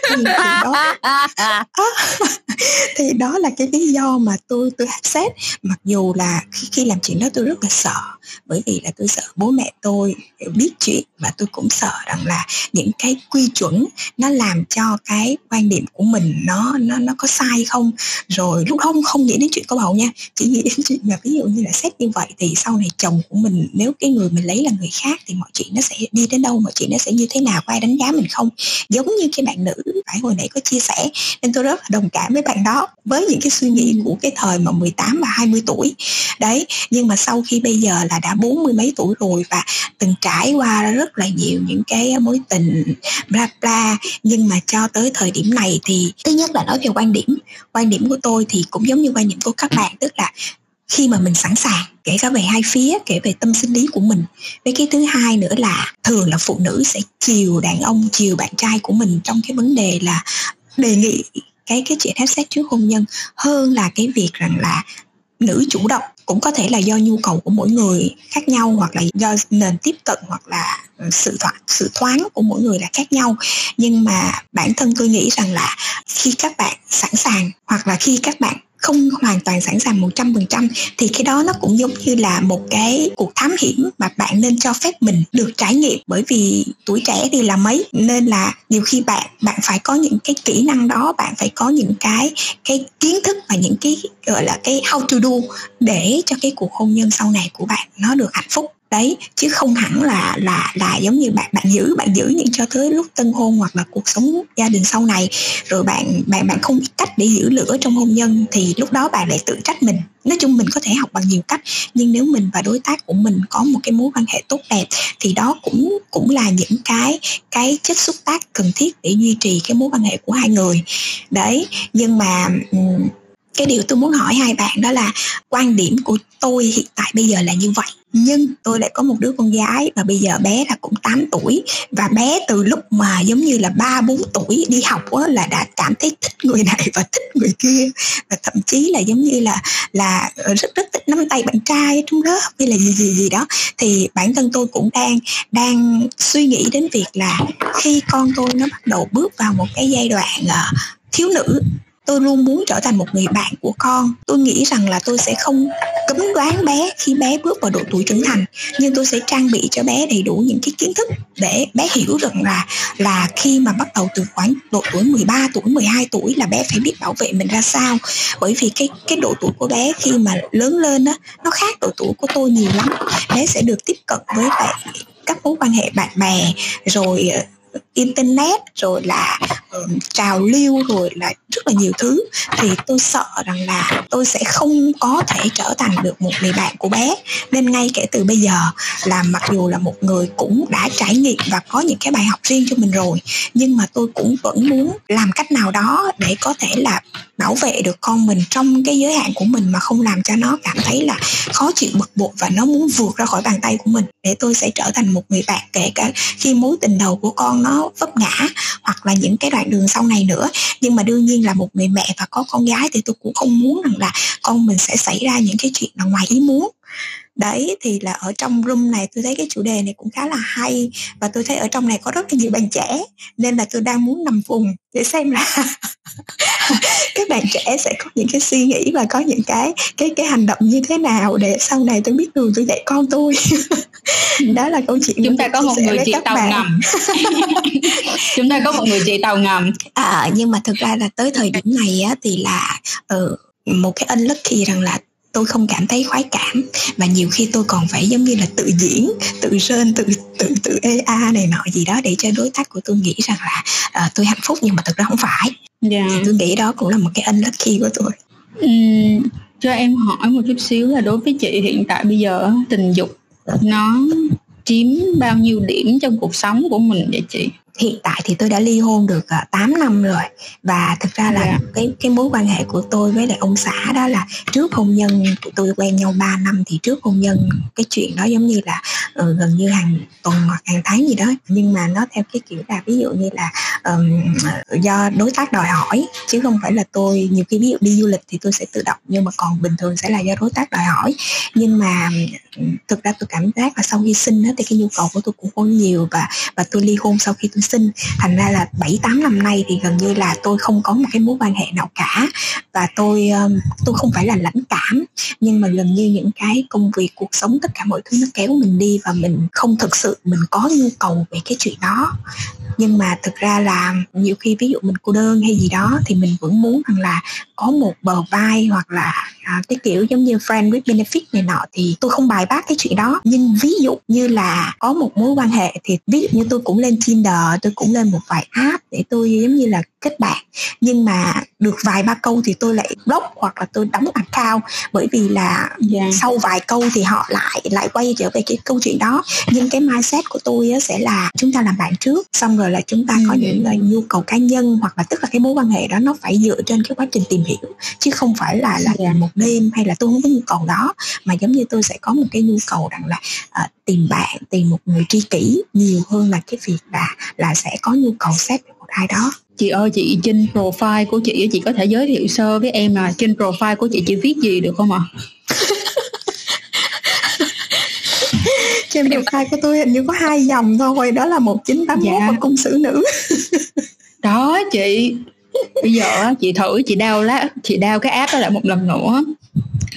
Thì, đó, thì đó là cái lý do mà tôi tôi xét mặc dù là khi, khi làm chuyện đó tôi rất là sợ bởi vì là tôi sợ bố mẹ tôi biết chuyện và tôi cũng sợ rằng là những cái quy chuẩn nó làm cho cái quan điểm của mình nó nó nó có sai không. Rồi lúc không không nghĩ đến chuyện có bầu nha chỉ nghĩ đến chuyện là ví dụ như là xét như vậy thì sau này chồng của mình, nếu cái người mình lấy là người khác thì mọi chuyện nó sẽ đi đến đâu, mọi chuyện nó sẽ như thế nào, có ai đánh giá mình không? Giống như cái bạn nữ phải hồi nãy có chia sẻ, nên tôi rất là đồng cảm với bạn đó. Với những cái suy nghĩ của cái thời mà 18 và 20 tuổi, đấy. Nhưng mà sau khi bây giờ là đã bốn mươi mấy tuổi rồi và từng trải qua rất là nhiều những cái mối tình, bla bla. Nhưng mà cho tới thời điểm này thì, thứ nhất là nói về quan điểm. Quan điểm của tôi thì cũng giống như quan điểm của các bạn, tức là khi mà mình sẵn sàng kể cả về hai phía kể về tâm sinh lý của mình. Với cái thứ hai nữa là thường là phụ nữ sẽ chiều đàn ông chiều bạn trai của mình trong cái vấn đề là đề nghị cái cái chuyện hết sex trước hôn nhân hơn là cái việc rằng là nữ chủ động. Cũng có thể là do nhu cầu của mỗi người khác nhau hoặc là do nền tiếp cận hoặc là sự thoáng, sự thoáng của mỗi người là khác nhau. Nhưng mà bản thân tôi nghĩ rằng là khi các bạn sẵn sàng hoặc là khi các bạn không hoàn toàn sẵn sàng 100% thì cái đó nó cũng giống như là một cái cuộc thám hiểm mà bạn nên cho phép mình được trải nghiệm. Bởi vì tuổi trẻ thì là mấy, nên là nhiều khi bạn bạn phải có những cái kỹ năng đó, bạn phải có những cái cái kiến thức và những cái, gọi là cái how to do để cho cái cuộc hôn nhân sau này của bạn nó được hạnh phúc đấy, chứ không hẳn là là là giống như bạn bạn giữ bạn giữ những cho tới lúc tân hôn hoặc là cuộc sống gia đình sau này. Rồi bạn bạn bạn không biết cách để giữ lửa trong hôn nhân thì lúc đó bạn lại tự trách mình. Nói chung mình có thể học bằng nhiều cách, nhưng nếu mình và đối tác của mình có một cái mối quan hệ tốt đẹp thì đó cũng cũng là những cái cái chất xúc tác cần thiết để duy trì cái mối quan hệ của hai người. Đấy, nhưng mà cái điều tôi muốn hỏi hai bạn đó là quan điểm của tôi hiện tại bây giờ là như vậy. Nhưng tôi lại có một đứa con gái và bây giờ bé là cũng 8 tuổi. Và bé từ lúc mà giống như là ba bốn tuổi đi học á, là đã cảm thấy thích người này và thích người kia. Và thậm chí là giống như là là rất rất thích nắm tay bạn trai trong lớp hay là gì gì gì đó. Thì bản thân tôi cũng đang đang suy nghĩ đến việc là khi con tôi nó bắt đầu bước vào một cái giai đoạn uh, thiếu nữ tôi luôn muốn trở thành một người bạn của con. Tôi nghĩ rằng là tôi sẽ không cấm đoán bé khi bé bước vào độ tuổi trưởng thành, nhưng tôi sẽ trang bị cho bé đầy đủ những cái kiến thức để bé hiểu rằng là là khi mà bắt đầu từ khoảng độ tuổi 13 tuổi 12 tuổi là bé phải biết bảo vệ mình ra sao. Bởi vì cái cái độ tuổi của bé khi mà lớn lên á, nó khác độ tuổi của tôi nhiều lắm. Bé sẽ được tiếp cận với lại các mối quan hệ bạn bè, rồi ờ, internet rồi là um, trào lưu rồi là rất là nhiều thứ. Thì tôi sợ rằng là tôi sẽ không có thể trở thành được một người bạn của bé. Nên ngay kể từ bây giờ là mặc dù là một người cũng đã trải nghiệm và có những cái bài học riêng cho mình rồi nhưng mà tôi cũng vẫn muốn làm cách nào đó để có thể là bảo vệ được con mình trong cái giới hạn của mình mà không làm cho nó cảm thấy là khó chịu bực bội và nó muốn vượt ra khỏi bàn tay của mình. Để tôi sẽ trở thành một người bạn kể cả khi mối tình đầu của con nó vấp ngã, hoặc là những cái đoạn đường sau này nữa. Nhưng mà đương nhiên là một người mẹ và có con gái thì tôi cũng không muốn rằng là con mình sẽ xảy ra những cái chuyện là ngoài ý muốn đấy thì là ở trong room này tôi thấy cái chủ đề này cũng khá là hay và tôi thấy ở trong này có rất là nhiều bạn trẻ nên là tôi đang muốn nằm vùng để xem là các bạn trẻ sẽ có những cái suy nghĩ và có những cái cái cái hành động như thế nào để sau này tôi biết đường tôi dạy con tôi. Đó là câu chuyện chúng ta có một người chị tàu bạn. ngầm. Chúng ta có một người chị tàu ngầm. À nhưng mà thực ra là tới thời điểm này á thì là ừ, một cái unlucky rằng là tôi không cảm thấy khoái cảm và nhiều khi tôi còn phải giống như là tự diễn tự rên tự tự tự ea này nọ gì đó để cho đối tác của tôi nghĩ rằng là uh, tôi hạnh phúc nhưng mà thực ra không phải yeah. Dạ. tôi nghĩ đó cũng là một cái unlucky của tôi uhm, cho em hỏi một chút xíu là đối với chị hiện tại bây giờ tình dục nó chiếm bao nhiêu điểm trong cuộc sống của mình vậy chị hiện tại thì tôi đã ly hôn được uh, à, 8 năm rồi và thực ra là yeah. Dạ. cái cái mối quan hệ của tôi với lại ông xã đó là trước hôn nhân tụi tôi quen nhau 3 năm thì trước hôn nhân cái chuyện đó giống như là uh, gần như hàng tuần hoặc hàng tháng gì đó nhưng mà nó theo cái kiểu là ví dụ như là um, do đối tác đòi hỏi chứ không phải là tôi nhiều khi ví dụ đi du lịch thì tôi sẽ tự động nhưng mà còn bình thường sẽ là do đối tác đòi hỏi nhưng mà thực ra tôi cảm giác là sau khi sinh đó, thì cái nhu cầu của tôi cũng không nhiều và và tôi ly hôn sau khi tôi sinh. Thành ra là 7 8 năm nay thì gần như là tôi không có một cái mối quan hệ nào cả. Và tôi tôi không phải là lãnh cảm, nhưng mà gần như những cái công việc, cuộc sống, tất cả mọi thứ nó kéo mình đi và mình không thực sự, mình có nhu cầu về cái chuyện đó nhưng mà thực ra là nhiều khi ví dụ mình cô đơn hay gì đó thì mình vẫn muốn rằng là có một bờ vai hoặc là à, cái kiểu giống như friend with benefit này nọ thì tôi không bài bác cái chuyện đó nhưng ví dụ như là có một mối quan hệ thì ví dụ như tôi cũng lên Tinder tôi cũng lên một vài app để tôi giống như là kết bạn nhưng mà được vài ba câu thì tôi lại block hoặc là tôi đóng account bởi vì là yeah. Dạ. sau vài câu thì họ lại lại quay trở về cái câu chuyện đó nhưng cái mindset của tôi sẽ là chúng ta làm bạn trước xong rồi là chúng ta có ừ. những uh, nhu cầu cá nhân hoặc là tức là cái mối quan hệ đó nó phải dựa trên cái quá trình tìm hiểu chứ không phải là là, là một đêm hay là tôi không có nhu cầu đó mà giống như tôi sẽ có một cái nhu cầu rằng là uh, tìm bạn tìm một người tri kỷ nhiều hơn là cái việc là là sẽ có nhu cầu xét một ai đó chị ơi chị trên profile của chị chị có thể giới thiệu sơ với em là trên profile của chị chị viết gì được không ạ à? trên profile của tôi hình như có hai dòng thôi đó là một chín tám dạ. và cung sử nữ. Đó chị. Bây giờ chị thử chị đau lá chị đau cái app đó lại một lần nữa.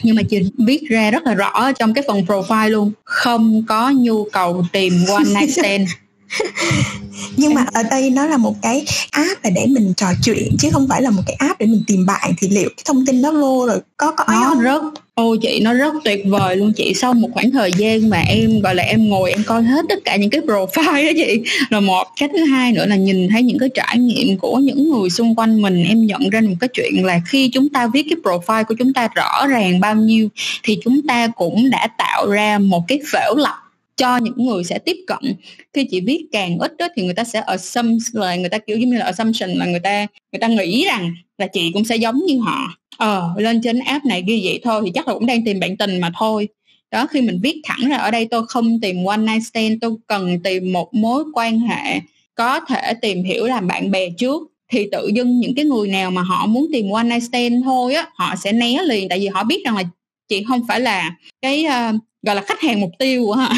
Nhưng mà chị viết ra rất là rõ trong cái phần profile luôn. Không có nhu cầu tìm one night stand nhưng mà ở đây nó là một cái app là để mình trò chuyện chứ không phải là một cái app để mình tìm bạn. Thì liệu cái thông tin đó vô rồi có có nó không? rất ôi chị nó rất tuyệt vời luôn chị. Sau một khoảng thời gian mà em gọi là em ngồi em coi hết tất cả những cái profile đó chị. Là một cái thứ hai nữa là nhìn thấy những cái trải nghiệm của những người xung quanh mình. Em nhận ra một cái chuyện là khi chúng ta viết cái profile của chúng ta rõ ràng bao nhiêu thì chúng ta cũng đã tạo ra một cái phễu lọc cho những người sẽ tiếp cận. Khi chị viết càng ít đó, thì người ta sẽ assume là người ta kiểu giống như là assumption là người ta người ta nghĩ rằng là chị cũng sẽ giống như họ. Ờ lên trên app này ghi vậy thôi thì chắc là cũng đang tìm bạn tình mà thôi. Đó khi mình viết thẳng ra ở đây tôi không tìm one night stand tôi cần tìm một mối quan hệ có thể tìm hiểu làm bạn bè trước. Thì tự dưng những cái người nào mà họ muốn tìm one night stand thôi á họ sẽ né liền. Tại vì họ biết rằng là chị không phải là cái uh, gọi là khách hàng mục tiêu của họ.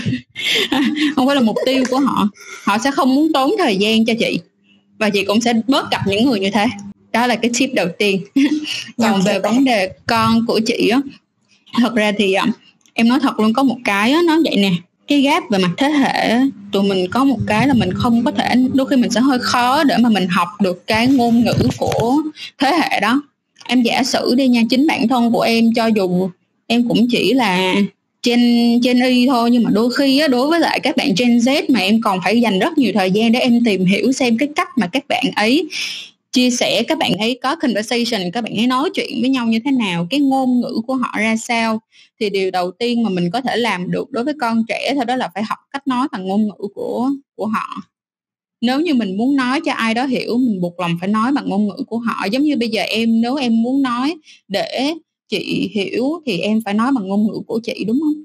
Không phải là mục tiêu của họ. Họ sẽ không muốn tốn thời gian cho chị. Và chị cũng sẽ bớt gặp những người như thế. Đó là cái tip đầu tiên. Còn về vấn đề con của chị á thật ra thì uh, em nói thật luôn có một cái á, nó vậy nè. Cái gap về mặt thế hệ tụi mình có một cái là mình không có thể đôi khi mình sẽ hơi khó để mà mình học được cái ngôn ngữ của thế hệ đó. Em giả sử đi nha chính bản thân của em cho dù em cũng chỉ là Gen Gen Y thôi nhưng mà đôi khi á, đối với lại các bạn Gen Z mà em còn phải dành rất nhiều thời gian để em tìm hiểu xem cái cách mà các bạn ấy chia sẻ các bạn ấy có conversation các bạn ấy nói chuyện với nhau như thế nào cái ngôn ngữ của họ ra sao. Thì điều đầu tiên mà mình có thể làm được đối với con trẻ thôi đó là phải học cách nói bằng ngôn ngữ của của họ. Nếu như mình muốn nói cho ai đó hiểu mình buộc lòng phải nói bằng ngôn ngữ của họ. Giống như bây giờ em nếu em muốn nói để chị hiểu thì em phải nói bằng ngôn ngữ của chị, đúng không?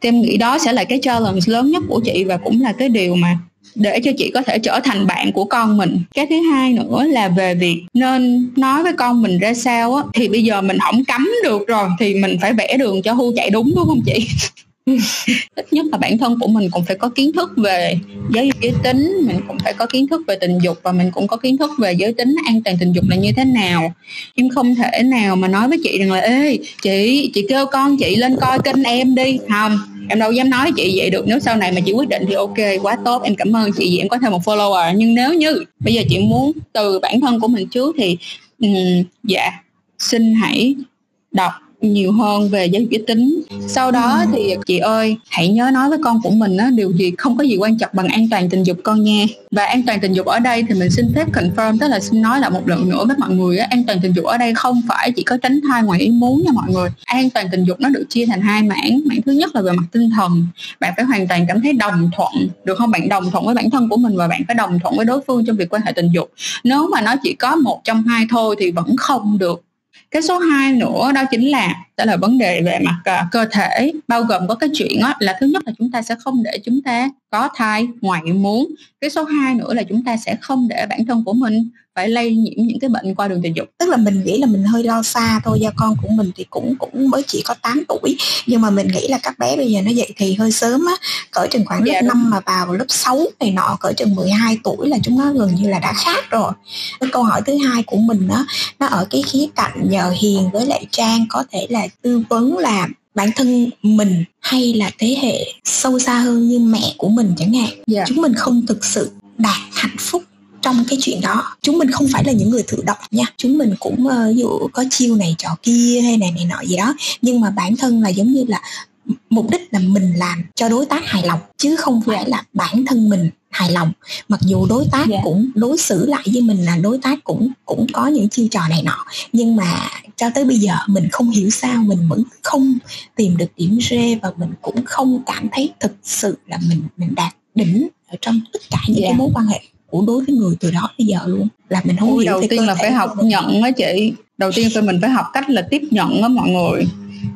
Thì em nghĩ đó sẽ là cái challenge lớn nhất của chị và cũng là cái điều mà để cho chị có thể trở thành bạn của con mình. Cái thứ hai nữa là về việc nên nói với con mình ra sao á, thì bây giờ mình không cấm được rồi thì mình phải vẽ đường cho hu chạy đúng đúng không chị? ít nhất là bản thân của mình cũng phải có kiến thức về giới giới tính mình cũng phải có kiến thức về tình dục và mình cũng có kiến thức về giới tính an toàn tình dục là như thế nào. Em không thể nào mà nói với chị rằng là ê chị chị kêu con chị lên coi kênh em đi. Không em đâu dám nói chị vậy được. Nếu sau này mà chị quyết định thì ok quá tốt. Em cảm ơn chị vì em có thêm một follower. Nhưng nếu như bây giờ chị muốn từ bản thân của mình trước thì um, dạ xin hãy đọc nhiều hơn về giới giới tính. Sau đó thì chị ơi hãy nhớ nói với con của mình á điều gì không có gì quan trọng bằng an toàn tình dục con nha. Và an toàn tình dục ở đây thì mình xin phép confirm tức là xin nói lại một lần nữa với mọi người á an toàn tình dục ở đây không phải chỉ có tránh thai ngoài ý muốn nha mọi người. An toàn tình dục nó được chia thành hai mảng. Mảng thứ nhất là về mặt tinh thần. Bạn phải hoàn toàn cảm thấy đồng thuận được không? Bạn đồng thuận với bản thân của mình và bạn phải đồng thuận với đối phương trong việc quan hệ tình dục. Nếu mà nó chỉ có một trong hai thôi thì vẫn không được cái số 2 nữa đó chính là đó là vấn đề về mặt uh, cơ thể bao gồm có cái chuyện đó, là thứ nhất là chúng ta sẽ không để chúng ta có thai ngoài muốn. Cái số 2 nữa là chúng ta sẽ không để bản thân của mình phải lây nhiễm những cái bệnh qua đường tình dục. Tức là mình nghĩ là mình hơi lo xa thôi do con của mình thì cũng cũng mới chỉ có 8 tuổi. Nhưng mà mình nghĩ là các bé bây giờ nó dậy thì hơi sớm á cỡ chừng khoảng lớp dạ, 5 mà vào lớp 6 này nọ cỡ chừng 12 tuổi là chúng nó gần như là đã khác rồi. Cái câu hỏi thứ hai của mình đó nó ở cái khía cạnh nhờ hiền với lại trang có thể là tư vấn là bản thân mình hay là thế hệ sâu xa hơn như mẹ của mình chẳng hạn yeah. Dạ. chúng mình không thực sự đạt hạnh phúc trong cái chuyện đó chúng mình không phải là những người thụ động nha chúng mình cũng uh, ví dụ có chiêu này trò kia hay này này nọ gì đó nhưng mà bản thân là giống như là mục đích là mình làm cho đối tác hài lòng chứ không phải là bản thân mình hài lòng mặc dù đối tác yeah. Dạ. cũng đối xử lại với mình là đối tác cũng cũng có những chiêu trò này nọ nhưng mà cho tới bây giờ mình không hiểu sao mình vẫn không tìm được điểm rê và mình cũng không cảm thấy thực sự là mình mình đạt đỉnh ở trong tất cả những yeah. cái dạ. mối quan hệ của đối với người từ đó bây giờ luôn là mình không Ôi, hiểu đầu tiên là phải học nhận á chị đầu tiên phải mình phải học cách là tiếp nhận á mọi người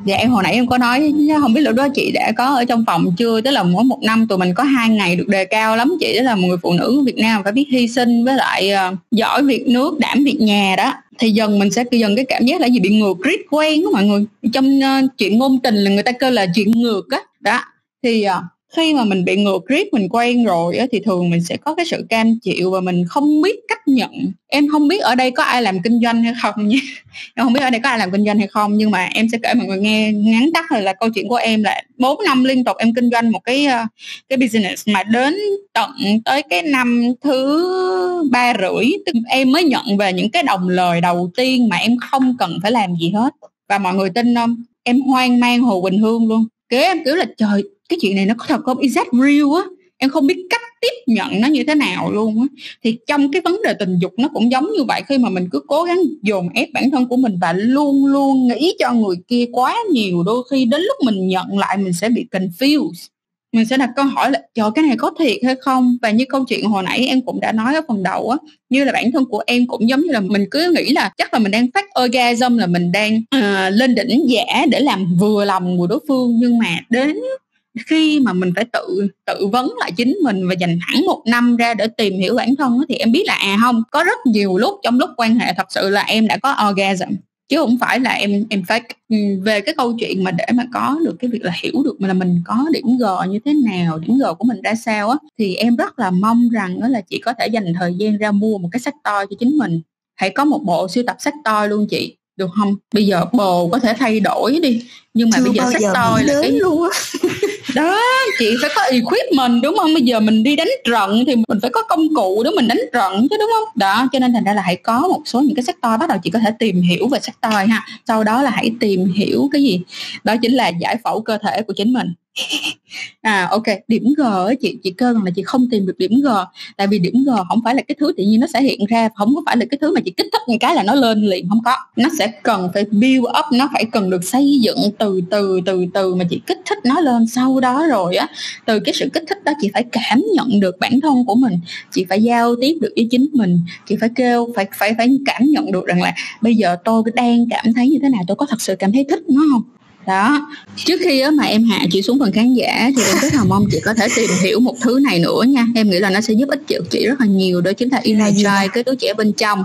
dạ em hồi nãy em có nói không biết lúc đó chị đã có ở trong phòng chưa? Tức là mỗi một năm tụi mình có hai ngày được đề cao lắm chị. Đó là một người phụ nữ Việt Nam phải biết hy sinh với lại uh, giỏi việc nước đảm việc nhà đó. Thì dần mình sẽ dần cái cảm giác là gì? Bị ngược rít quen đó mọi người. Trong uh, chuyện ngôn tình là người ta kêu là chuyện ngược á. Đó. đó thì uh, khi mà mình bị ngược riết mình quen rồi á, thì thường mình sẽ có cái sự cam chịu và mình không biết cách nhận. Em không biết ở đây có ai làm kinh doanh hay không nha. Em không biết ở đây có ai làm kinh doanh hay không nhưng mà em sẽ kể mọi người nghe ngắn tắt là, là câu chuyện của em là 4 năm liên tục em kinh doanh một cái ờ, cái business mà đến tận tới cái năm thứ ba rưỡi em mới nhận về những cái đồng lời đầu tiên mà em không cần phải làm gì hết. Và mọi người tin không? Em hoang mang hồ bình hương luôn. Kế em kiểu là trời cái chuyện này nó có thật không? Is that real á? Em không biết cách tiếp nhận nó như thế nào luôn á. Thì trong cái vấn đề tình dục nó cũng giống như vậy khi mà mình cứ cố gắng dồn ép bản thân của mình và luôn luôn nghĩ cho người kia quá nhiều đôi khi đến lúc mình nhận lại mình sẽ bị confused. Mình sẽ đặt câu hỏi là trời cái này có thiệt hay không? Và như câu chuyện hồi nãy em cũng đã nói ở phần đầu á như là bản thân của em cũng giống như là mình cứ nghĩ là chắc là mình đang phát orgasm là mình đang uh, lên đỉnh giả để làm vừa lòng của đối phương. Nhưng mà đến khi mà mình phải tự tự vấn lại chính mình và dành hẳn một năm ra để tìm hiểu bản thân thì em biết là à không có rất nhiều lúc trong lúc quan hệ thật sự là em đã có orgasm. Chứ không phải là em em fake ừ, về cái câu chuyện mà để mà có được cái việc là hiểu được là mình có điểm g như thế nào điểm g của mình ra sao á thì em rất là mong rằng đó là chị có thể dành thời gian ra mua một cái sách to cho chính mình. Hãy có một bộ siêu tập sách to luôn chị được không? Bây giờ bồ có thể thay đổi đi nhưng mà Chưa bây giờ sách to là cái luôn á đó, chị phải có equipment đúng không? Bây giờ mình đi đánh trận thì mình phải có công cụ để mình đánh trận chứ, đúng không? Đó, cho nên thành ra là hãy có một số những cái sách to bắt đầu chị có thể tìm hiểu về sách to ha. Sau đó là hãy tìm hiểu cái gì? Đó chính là giải phẫu cơ thể của chính mình à ok, điểm g chị chị cơ là chị không tìm được điểm g. Tại vì điểm g không phải là cái thứ tự nhiên nó sẽ hiện ra, không có phải là cái thứ mà chị kích thích một cái là nó lên liền, không có. Nó sẽ cần phải build up, nó phải cần được xây dựng từ từ từ từ mà chị kích thích nó lên sau đó rồi á. Từ cái sự kích thích đó chị phải cảm nhận được bản thân của mình, chị phải giao tiếp được với chính mình, chị phải kêu, phải phải phải cảm nhận được rằng là bây giờ tôi đang cảm thấy như thế nào, tôi có thật sự cảm thấy thích nó không? Đó. Trước khi mà em hạ chị xuống phần khán giả thì em rất là mong chị có thể tìm hiểu một thứ này nữa nha. Em nghĩ là nó sẽ giúp ích chị rất là nhiều đó chính là inner child cái đứa trẻ bên trong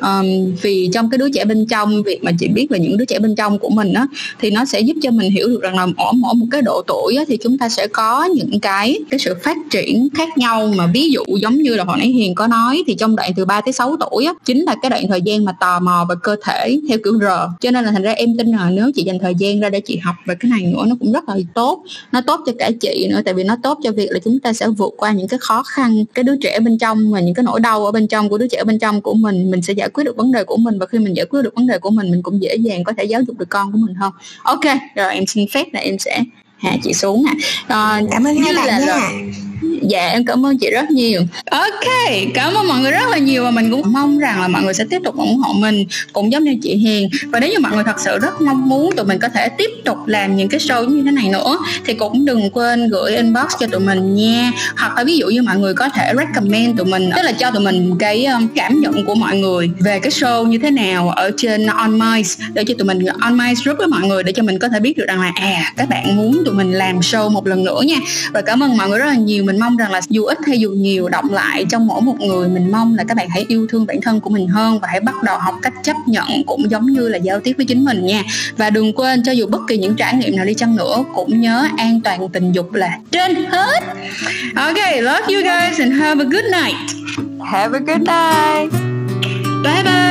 um, vì trong cái đứa trẻ bên trong việc mà chị biết về những đứa trẻ bên trong của mình á thì nó sẽ giúp cho mình hiểu được rằng là ở mỗi một cái độ tuổi á, thì chúng ta sẽ có những cái cái sự phát triển khác nhau. Mà ví dụ giống như là hồi nãy hiền có nói thì trong đoạn từ 3 tới 6 tuổi á chính là cái đoạn thời gian mà tò mò về cơ thể theo kiểu r. Cho nên là thành ra em tin là nếu chị dành thời gian ra để chị học về cái này nữa nó cũng rất là tốt. Nó tốt cho cả chị nữa tại vì nó tốt cho việc là chúng ta sẽ vượt qua những cái khó khăn cái đứa trẻ bên trong và những cái nỗi đau ở bên trong của đứa trẻ bên trong của mình mình sẽ giải quyết được vấn đề của mình. Và khi mình giải quyết được vấn đề của mình mình cũng dễ dàng có thể giáo dục được con của mình hơn. Ok rồi em xin phép là em sẽ hạ chị xuống nè à, cảm ơn hai bạn nha dạ em cảm ơn chị rất nhiều. Ok, cảm ơn mọi người rất là nhiều và mình cũng mong rằng là mọi người sẽ tiếp tục ủng hộ mình cũng giống như chị Hiền. Và nếu như mọi người thật sự rất mong muốn tụi mình có thể tiếp tục làm những cái show như thế này nữa, thì cũng đừng quên gửi inbox cho tụi mình nha. Hoặc là ví dụ như mọi người có thể recommend tụi mình, tức là cho tụi mình cái um, cảm nhận của mọi người về cái show như thế nào ở trên on mice, để cho tụi mình on mice group với mọi người để cho mình có thể biết được rằng là à các bạn muốn tụi mình làm show một lần nữa nha. Và cảm ơn mọi người rất là nhiều mình mong rằng là dù ít hay dù nhiều động lại trong mỗi một người mình mong là các bạn hãy yêu thương bản thân của mình hơn và hãy bắt đầu học cách chấp nhận cũng giống như là giao tiếp với chính mình nha. Và đừng quên cho dù bất kỳ những trải nghiệm nào đi chăng nữa cũng nhớ an toàn tình dục là trên hết. Ok love you guys and have a good night. Have a good night. Bye bye